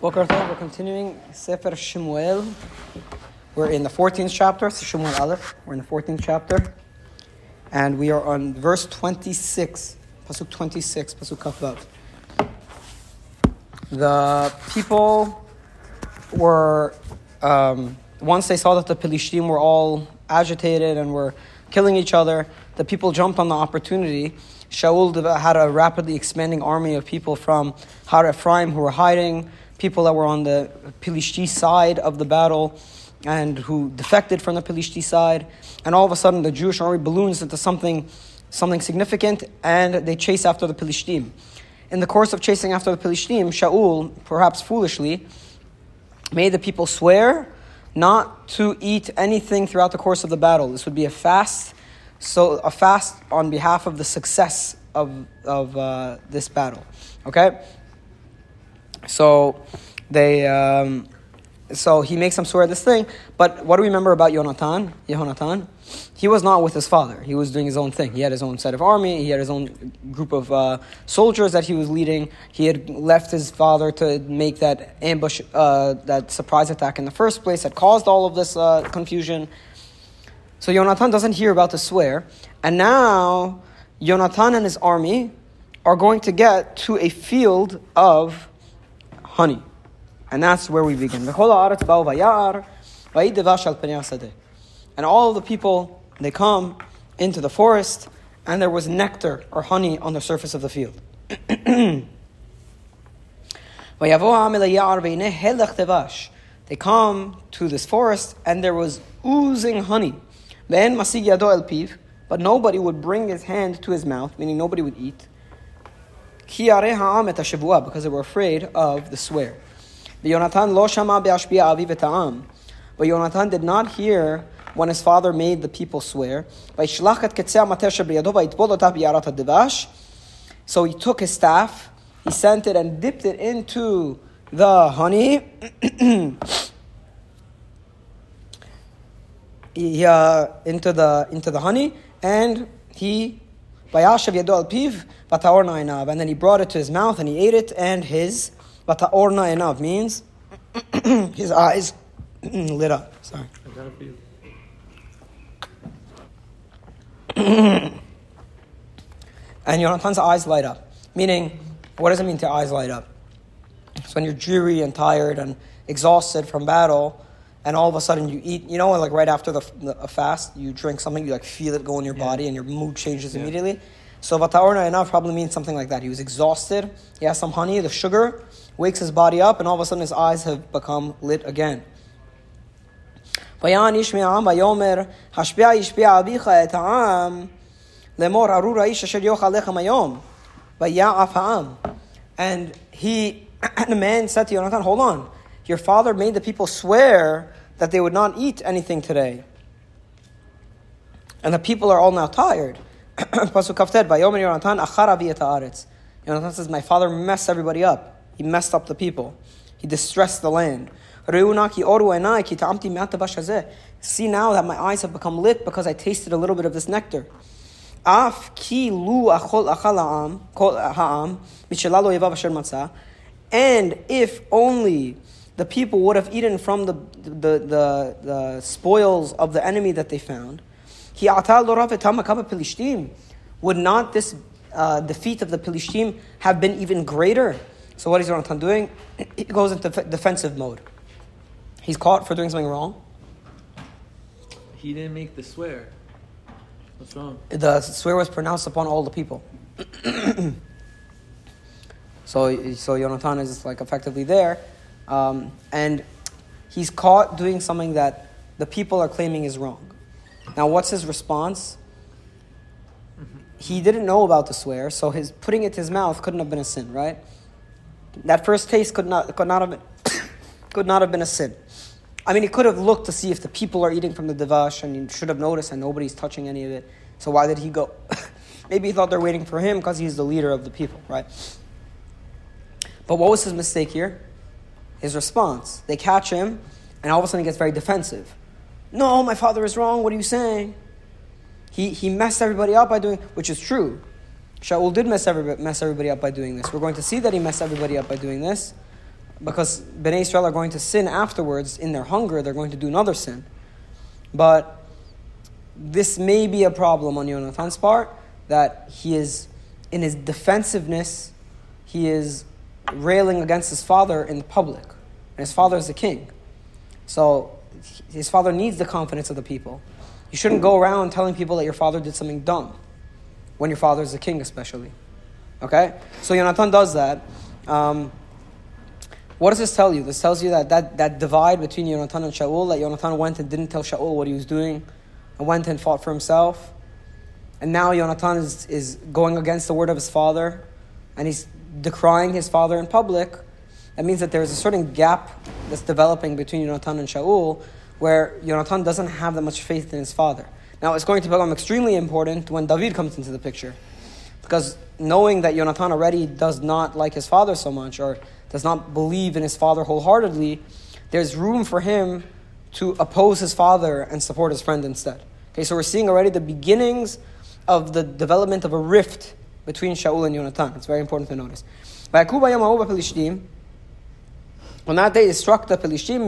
Boker Tov, we're continuing Sefer Shemuel. We're in the 14th chapter, Shemuel Aleph. We're in the 14th chapter. And we are on verse 26, Pasuk 26, Pasuk Kafvav. The people were, um, once they saw that the Pelishtim were all agitated and were killing each other, the people jumped on the opportunity. Shaul had a rapidly expanding army of people from Har Ephraim who were hiding people that were on the Pilishti side of the battle and who defected from the Pilishti side. And all of a sudden, the Jewish army balloons into something, something significant and they chase after the Pilishtim. In the course of chasing after the Pilishtim, Shaul, perhaps foolishly, made the people swear not to eat anything throughout the course of the battle. This would be a fast, so a fast on behalf of the success of, of uh, this battle. Okay? So they, um, so he makes them swear this thing. But what do we remember about Yonatan? Yehonatan? He was not with his father. He was doing his own thing. He had his own set of army. He had his own group of uh, soldiers that he was leading. He had left his father to make that ambush, uh, that surprise attack in the first place that caused all of this uh, confusion. So Yonatan doesn't hear about the swear. And now Yonatan and his army are going to get to a field of honey. And that's where we begin. And all the people, they come into the forest, and there was nectar or honey on the surface of the field. they come to this forest, and there was oozing honey. But nobody would bring his hand to his mouth, meaning nobody would eat because they were afraid of the swear. But Yonatan did not hear when his father made the people swear. So he took his staff, he sent it and dipped it into the honey. he, uh, into the into the honey, and he Vayashav yado al vataorna enav. And then he brought it to his mouth and he ate it, and his vataorna enav means his eyes lit up. Sorry. and Yonatan's eyes light up. Meaning, what does it mean to eyes light up? It's when you're dreary and tired and exhausted from battle, and all of a sudden you eat, you know, like right after the, the fast, you drink something, you like feel it go in your yeah. body and your mood changes yeah. immediately. So vataorna enav probably means something like that. He was exhausted, he has some honey, the sugar wakes his body up, and all of a sudden his eyes have become lit again. And he, and the man said to Yonatan, hold on, your father made the people swear that they would not eat anything today. And the people are all now tired. Yonatan, says, My father messed everybody up. He messed up the people. He distressed the land. See now that my eyes have become lit because I tasted a little bit of this nectar. And if only the people would have eaten from the, the, the, the spoils of the enemy that they found. Would not this uh, defeat of the Pilishtim have been even greater? So what is Yonatan doing? He goes into defensive mode. He's caught for doing something wrong. He didn't make the swear. What's wrong? The swear was pronounced upon all the people. so, so Yonatan is like effectively there um, and he's caught doing something that the people are claiming is wrong. Now, what's his response? He didn't know about the swear, so his putting it to his mouth couldn't have been a sin, right? That first taste could not, could not, have, been, could not have been a sin. I mean, he could have looked to see if the people are eating from the devash, and he should have noticed, and nobody's touching any of it. So why did he go? Maybe he thought they're waiting for him because he's the leader of the people, right? But what was his mistake here? His response. They catch him, and all of a sudden he gets very defensive. No, my father is wrong. What are you saying? He, he messed everybody up by doing, which is true. Shaul did mess everybody, mess everybody up by doing this. We're going to see that he messed everybody up by doing this. because Bnei Israel are going to sin afterwards in their hunger, they're going to do another sin. But this may be a problem on Yonathan's part that he is, in his defensiveness, he is railing against his father in public. And his father is the king. So his father needs the confidence of the people. You shouldn't go around telling people that your father did something dumb when your father is the king, especially. Okay? So Yonatan does that. Um, what does this tell you? This tells you that, that that divide between Yonatan and Shaul, that Yonatan went and didn't tell Shaul what he was doing, and went and fought for himself. And now Yonatan is, is going against the word of his father, and he's decrying his father in public. That means that there's a certain gap that's developing between Yonatan and Shaul, where Yonatan doesn't have that much faith in his father. Now, it's going to become extremely important when David comes into the picture. Because knowing that Yonatan already does not like his father so much, or does not believe in his father wholeheartedly, there's room for him to oppose his father and support his friend instead. Okay, so we're seeing already the beginnings of the development of a rift between Shaul and Yonatan. It's very important to notice. On that day, they struck the Pelishtim,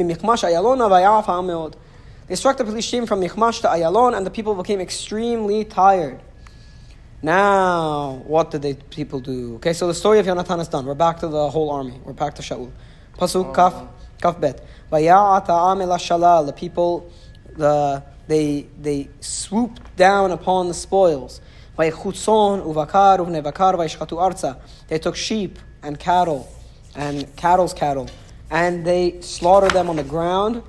They struck the Pelishtim from Michmash to Ayalon, and the people became extremely tired. Now, what did the people do? Okay, so the story of Yonatan is done. We're back to the whole army. We're back to Shaul. Pasuk oh, kaf, kaf bet. The people, the, they, they swooped down upon the spoils. They took sheep and cattle and cattle's cattle and they slaughtered them on the ground.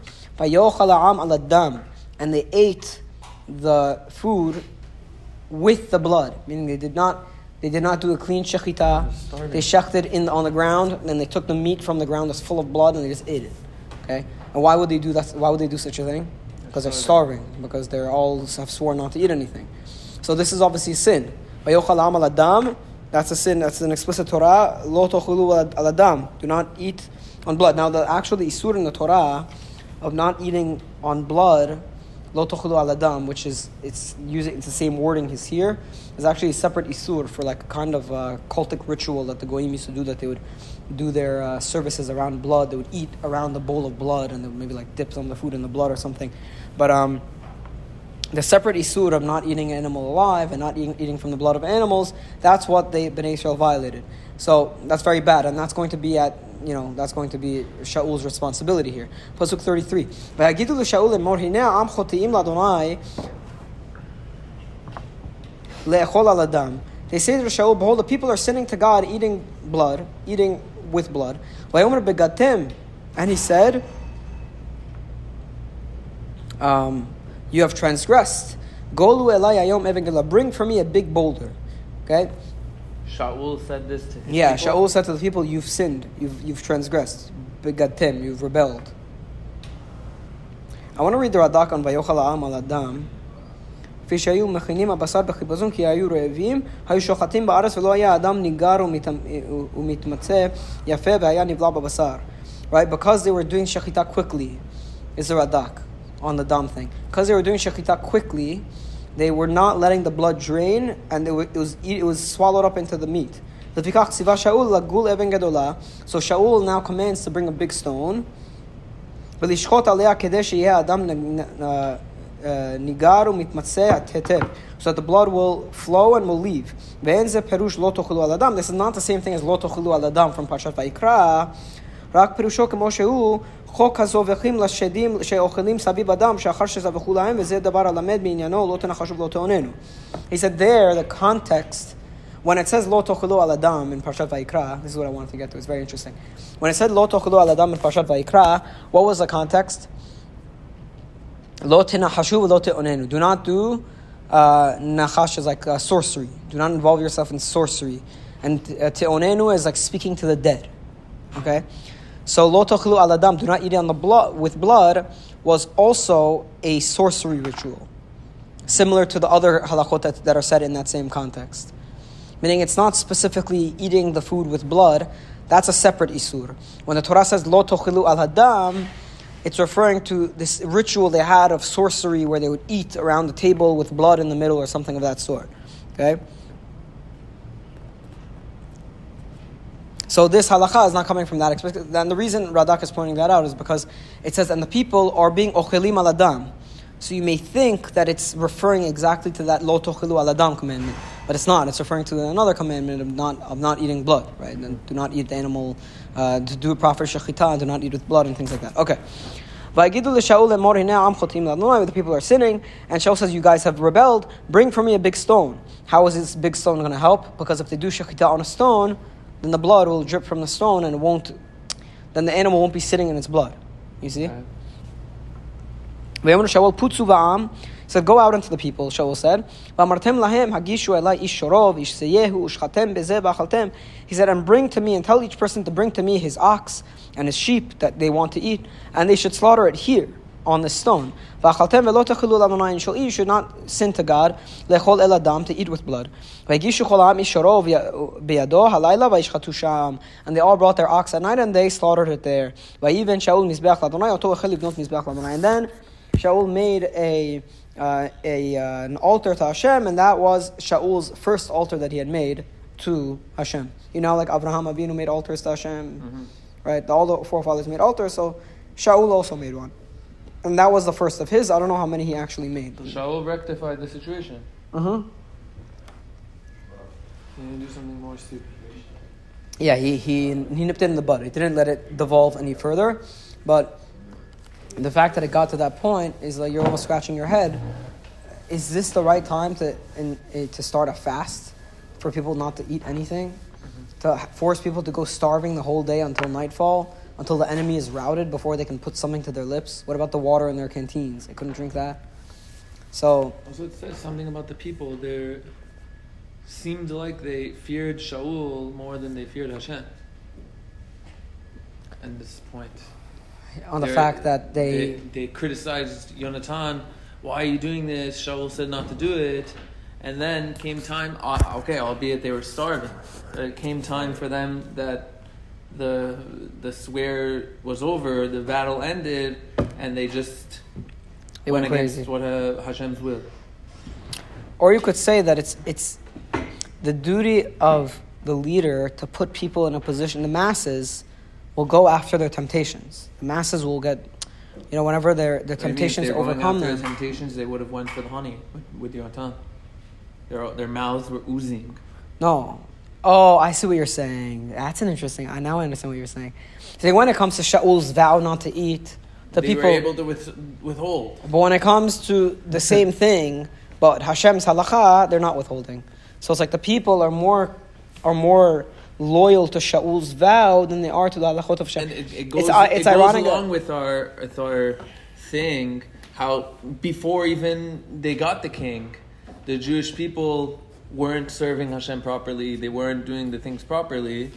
And they ate the food with the blood, meaning they did not they did not do a clean shechita. They shechted in on the ground, and then they took the meat from the ground that's full of blood, and they just ate it. Okay, and why would they do that? Why would they do such a thing? Because they're starving. Because they're all have sworn not to eat anything. So this is obviously sin. That's a sin. That's an explicit Torah. Lo aladam. Do not eat on blood. Now the actual isur in the Torah of not eating on blood lo tochulu aladam, which is it's using it's the same wording as here, is actually a separate isur for like a kind of uh, cultic ritual that the goyim used to do. That they would do their uh, services around blood. They would eat around the bowl of blood, and they would maybe like dip some of the food in the blood or something. But um, the separate isur of not eating an animal alive and not eating, eating from the blood of animals, that's what they Bnei Israel violated. So that's very bad, and that's going to be at you know that's going to be Shaul's responsibility here. Pasuk thirty three. They say to Shaul, behold, the people are sinning to God, eating blood, eating with blood. And he said. Um, you have transgressed. Golu elai ayom even Bring for me a big boulder. Okay? Shaul said this to his Yeah, people? Shaul said to the people, You've sinned, you've, you've transgressed. Begatim, you've rebelled. I want to read the Radak on Vayochal Ha'am al Adam. כפי שהיו מכינים הבשר בחיפזון כי היו רעבים, היו שוחטים בארץ ולא היה אדם ניגר ומתמצא יפה והיה נבלע בבשר. Right? Because they were doing shechita quickly, is the Radak on the dam thing. Because they were doing shechita quickly, they were not letting the blood drain, and it was, it was swallowed up into the meat. So Shaul now commands to bring a big stone. So that the blood will flow and will leave. This is not the same thing as lo tochulu al adam from Parshat Vayikra. רק פירושו כמו שהוא חוק הזובחים לשדים שאוכלים סביב אדם שאחר שזבחו להם וזה דבר הלמד בעניינו לא תנחשו ולא תעוננו. He said there the context when it says lo tochelu al adam in Parshat Vayikra, this is what I wanted to get to. It's very interesting. When it said lo tochelu al adam in Parshat Vayikra, what was the context? Lo tenachashu lo te'onenu. Do not do uh, nachash is like uh, sorcery. Do not involve yourself in sorcery. And uh, te'onenu is like speaking to the dead. Okay. So lo tochlu al adam, do not eat on the blood with blood, was also a sorcery ritual, similar to the other halachot that, that are said in that same context. Meaning, it's not specifically eating the food with blood. That's a separate isur. When the Torah says lo tochlu al adam, it's referring to this ritual they had of sorcery where they would eat around the table with blood in the middle or something of that sort. Okay. So this halacha is not coming from that. And the reason Radak is pointing that out is because it says, and the people are being ochelim al adam. So you may think that it's referring exactly to that lo tochilu al adam commandment, but it's not. It's referring to another commandment of not of not eating blood, right? And do not eat the animal, uh, to do a proper shechita, do not eat with blood and things like that. Okay. The people are sinning, and Shaul says, "You guys have rebelled. Bring for me a big stone." How is this big stone going to help? Because if they do shechita on a stone, then the blood will drip from the stone, and it won't. Then the animal won't be sitting in its blood. You see. Okay. V'yomer Shaul putzu va'am. He said, "Go out into the people." Shaul said, "V'amartem lahem hagishu ish shorov ish ushchatem bezeh. He said, "And bring to me, and tell each person to bring to me his ox and his sheep that they want to eat, and they should slaughter it here on the stone. V'achaltem ve'lo techilu l'Adonai, and. You should not sin to God. Lechol el adam to eat with blood. V'yagishu chol ha'am ish shorov biyado halayla v'yishchatu sham. And they all brought their ox at night, and they slaughtered it there. V'yiven Shaul mizbeach l'Adonai oto echel libnot. And then Shaul made a uh, a uh, an altar to Hashem, and that was Shaul's first altar that he had made to Hashem. You know, like Abraham Avinu made altars to Hashem, right? All the forefathers made altars, so Shaul also made one, and that was the first of his. I don't know how many he actually made. Shaul rectified the situation. Uh-huh. He didn't do something more stupid. Yeah, he, he he nipped it in the bud. He didn't let it devolve any further, but the fact that it got to that point is like you're almost scratching your head. Is this the right time to in, eh, to start a fast for people not to eat anything? To force people to go starving the whole day until nightfall, until the enemy is routed before they can put something to their lips? What about the water in their canteens? They couldn't drink that. So Also, it says something about the people. They seemed like they feared Shaul more than they feared Hashem. At this point, on the fact that they they, they criticized Yonatan. Why are you doing this? Shaul said not to do it, and then came time. Uh, okay, albeit they were starving. It came time for them that the the swear was over, the battle ended, and they just They went against crazy. what uh, Hashem's will. Or you could say that it's it's the duty of the leader to put people in a position. The masses will go after their temptations. The masses will get, you know, whenever their their What do mean? If temptations overcome after them. the temptations, they would have went for the honey with, with Yonatan. Their their mouths were oozing. No. Oh, I see what you're saying. That's an interesting. I now understand what you're saying. So when it comes to Shaul's vow not to eat, the they people. were able to with, withhold. But when it comes to the same thing, but Hashem's halacha, they're not withholding. So it's like the people are more are more loyal to Shaul's vow than they are to the halachot of Hashem. And it, it goes, it's uh, it's it ironic. goes along with our with our thing how before even they got the king, the Jewish people weren't serving Hashem properly. They weren't doing the things properly,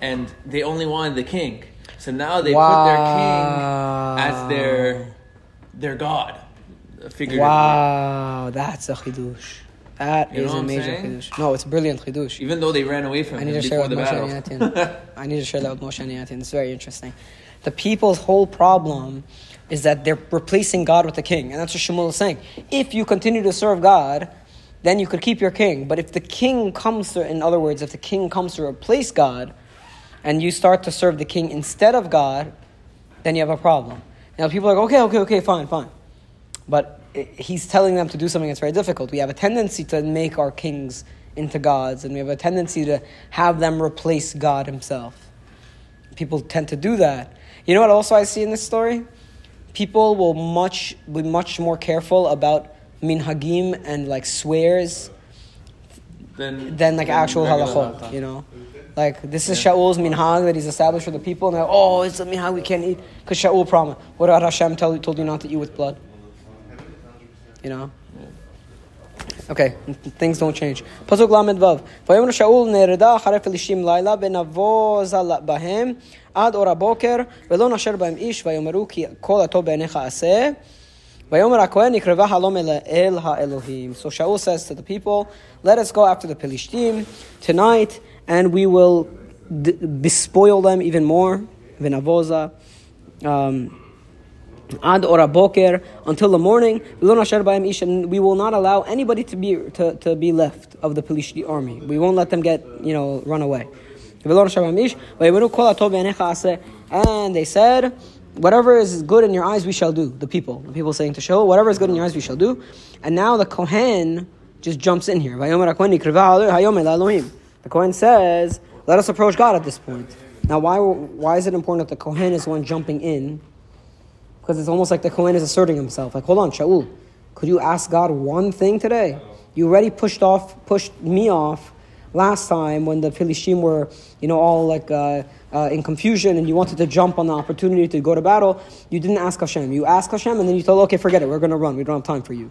and they only wanted the king. So now they put their king as their their god, wow, that's a chidush. That You is a major chidush. No, it's a brilliant chidush. Even though they ran away from I need him to share before with the Moshe. Aniatin. I need to share that with Moshe Aniatin. It's very interesting. The people's whole problem is that they're replacing God with the king. And that's what Shmuel is saying. If you continue to serve God, then you could keep your king. But if the king comes to, in other words, if the king comes to replace God, and you start to serve the king instead of God, then you have a problem. Now people are like, okay, okay, okay, fine, fine. But he's telling them to do something that's very difficult. We have a tendency to make our kings into gods, and we have a tendency to have them replace God himself. People tend to do that. You know what also I see in this story? People will much be much more careful about minhagim and like swears Then, than like then actual regular halachot, Natan. you know? Like, this is Shaul's minhag that he's established for the people, and they're, oh, it's a minhag we can't eat, because Shaul promised. What did Hashem tell, told you not to eat with blood? You know? Okay, things don't change. Pasuk lamed vav. ויאמר שאול נרדה אחרי פלישתים לילה ונבוז בהם עד אור הבוקר ולא נשר בהם איש ויאמרו כי כל הטוב בעיניך עשה So Shaul says to the people, Let us go after the Pelishtim tonight, and we will d- bespoil them even more. Venavoza. Um, Ad or boker until the morning. We will not allow anybody to be to, to be left of the Pelishti army. We won't let them get you know run away. And they said, whatever is good in your eyes, we shall do. The people, the people saying to Shaul, whatever is good in your eyes, we shall do. And now the Kohen just jumps in here. The Kohen says, let us approach God at this point. Now, why, why is it important that the Kohen is the one jumping in? Because it's almost like the Kohen is asserting himself. Like, hold on, Shaul, could you ask God one thing today? You already pushed off, pushed me off last time when the Philistines were, you know, all like uh, uh, in confusion and you wanted to jump on the opportunity to go to battle. You didn't ask Hashem. You asked Hashem and then you told, okay, forget it. We're going to run. We don't have time for you.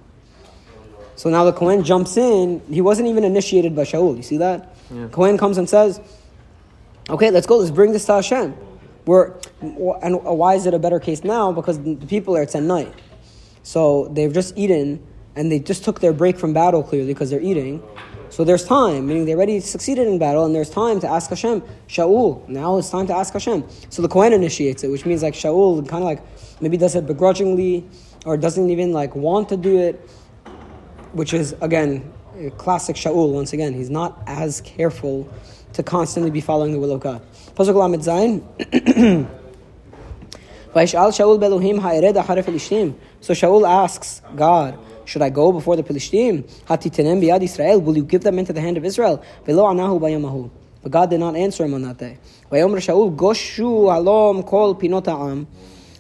So now the Kohen jumps in. He wasn't even initiated by Shaul. You see that? Yeah. Kohen comes and says, okay, let's go. Let's bring this to Hashem. We're, and why is it a better case now? Because the people are, it's at night. So they've just eaten and they just took their break from battle clearly because they're eating. So there's time, meaning they already succeeded in battle, and there's time to ask Hashem, Shaul, now it's time to ask Hashem. So the Kohen initiates it, which means like Shaul kind of like maybe does it begrudgingly or doesn't even like want to do it, which is again classic Shaul once again. He's not as careful to constantly be following the will of God. So Shaul asks God, should I go before the Philistine? Hatitenem biyad Israel. Will you give them into the hand of Israel? Velo anahu bayamahu. But God did not answer him on that day. Vayomer Shaul goshu alom kol.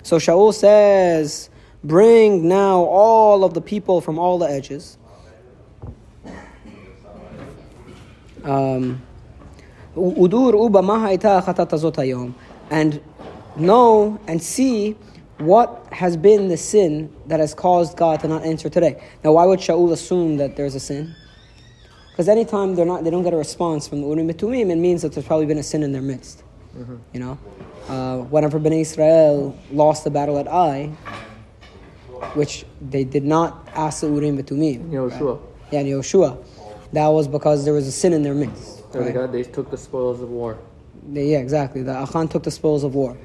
So Shaul says, bring now all of the people from all the edges. Um. And know and see what has been the sin that has caused God to not answer today? Now, why would Shaul assume that there's a sin? Because anytime they're not, they don't get a response from the Urim Betumim, it means that there's probably been a sin in their midst. Mm-hmm. You know, uh, whenever Bnei Israel lost the battle at Ai, which they did not ask the Urim Betumim. Yoshua. Right? Yeah, Yoshua. That was because there was a sin in their midst. right? they, got, they took the spoils of war. They, yeah, exactly. The Achan took the spoils of war.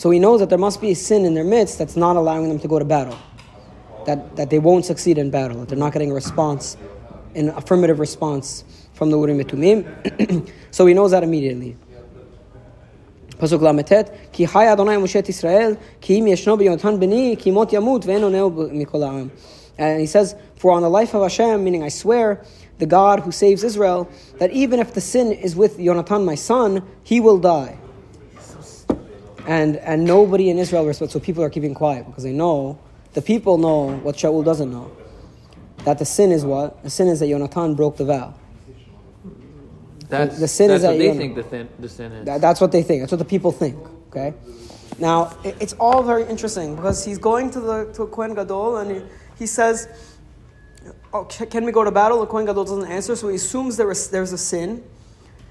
So he knows that there must be a sin in their midst that's not allowing them to go to battle. That, that they won't succeed in battle, that they're not getting a response, an affirmative response from the Urim Etumim. so he knows that immediately. And he says, For on the life of Hashem, meaning I swear, the God who saves Israel, that even if the sin is with Yonatan, my son, he will die and and nobody in Israel respects. So people are keeping quiet because they know the people know what Shaul doesn't know. That the sin is what the sin is that Yonatan broke the vow. That's, the sin that's is that they think the, thin, the sin is. That, that's what they think. That's what the people think. Okay. Now it, it's all very interesting because he's going to the to Kohen Gadol and he, he says. Oh, can we go to battle? The Kohen Gadol doesn't answer, so he assumes there is, there's a sin.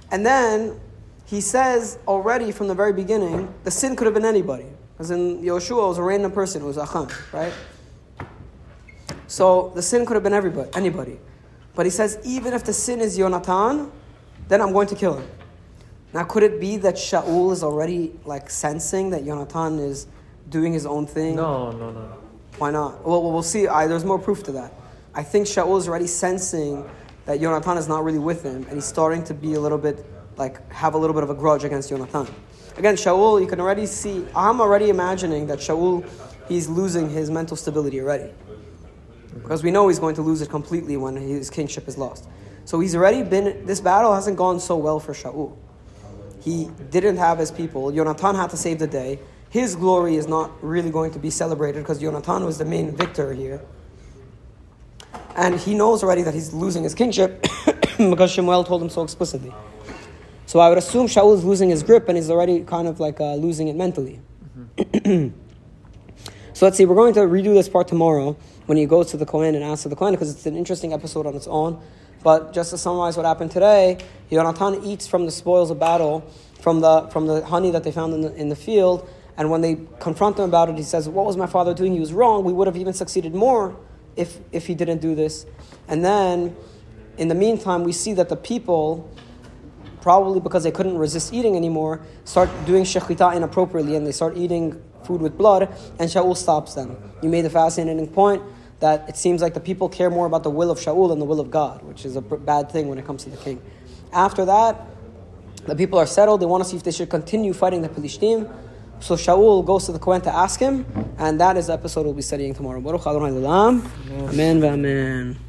And then he says already from the very beginning, the sin could have been anybody. Because in Yoshua, was a random person, it was Achan, right? So the sin could have been everybody, anybody. But he says, even if the sin is Yonatan, then I'm going to kill him. Now, could it be that Shaul is already like sensing that Yonatan is doing his own thing? No, no, no. Why not? Well, we'll see. I, there's more proof to that. I think Shaul is already sensing that Yonatan is not really with him, and he's starting to be a little bit like have a little bit of a grudge against Yonatan. Again, Shaul, you can already see. I'm already imagining that Shaul, he's losing his mental stability already, because we know he's going to lose it completely when his kingship is lost. So he's already been. This battle hasn't gone so well for Shaul. He didn't have his people. Yonatan had to save the day. His glory is not really going to be celebrated because Yonatan was the main victor here. And he knows already that he's losing his kingship because Shemuel told him so explicitly. So I would assume Shaul is losing his grip and he's already kind of like uh, losing it mentally. Mm-hmm. so let's see, we're going to redo this part tomorrow when he goes to the Kohen and asks the Kohen because it's an interesting episode on its own. But just to summarize what happened today, Yonatan eats from the spoils of battle, from the, from the honey that they found in the, in the field. And when they confront him about it, he says, What was my father doing? He was wrong. We would have even succeeded more if, if he didn't do this. And then, in the meantime, we see that the people probably because they couldn't resist eating anymore, start doing shechita inappropriately and they start eating food with blood, and Shaul stops them. You made a fascinating point that it seems like the people care more about the will of Shaul than the will of God, which is a bad thing when it comes to the king. After that, The people are settled. They want to see if they should continue fighting the Pelishtim. So Shaul goes to the Kohen to ask him, and that is the episode we'll be studying tomorrow. Baruch Adonai Amen. Amen.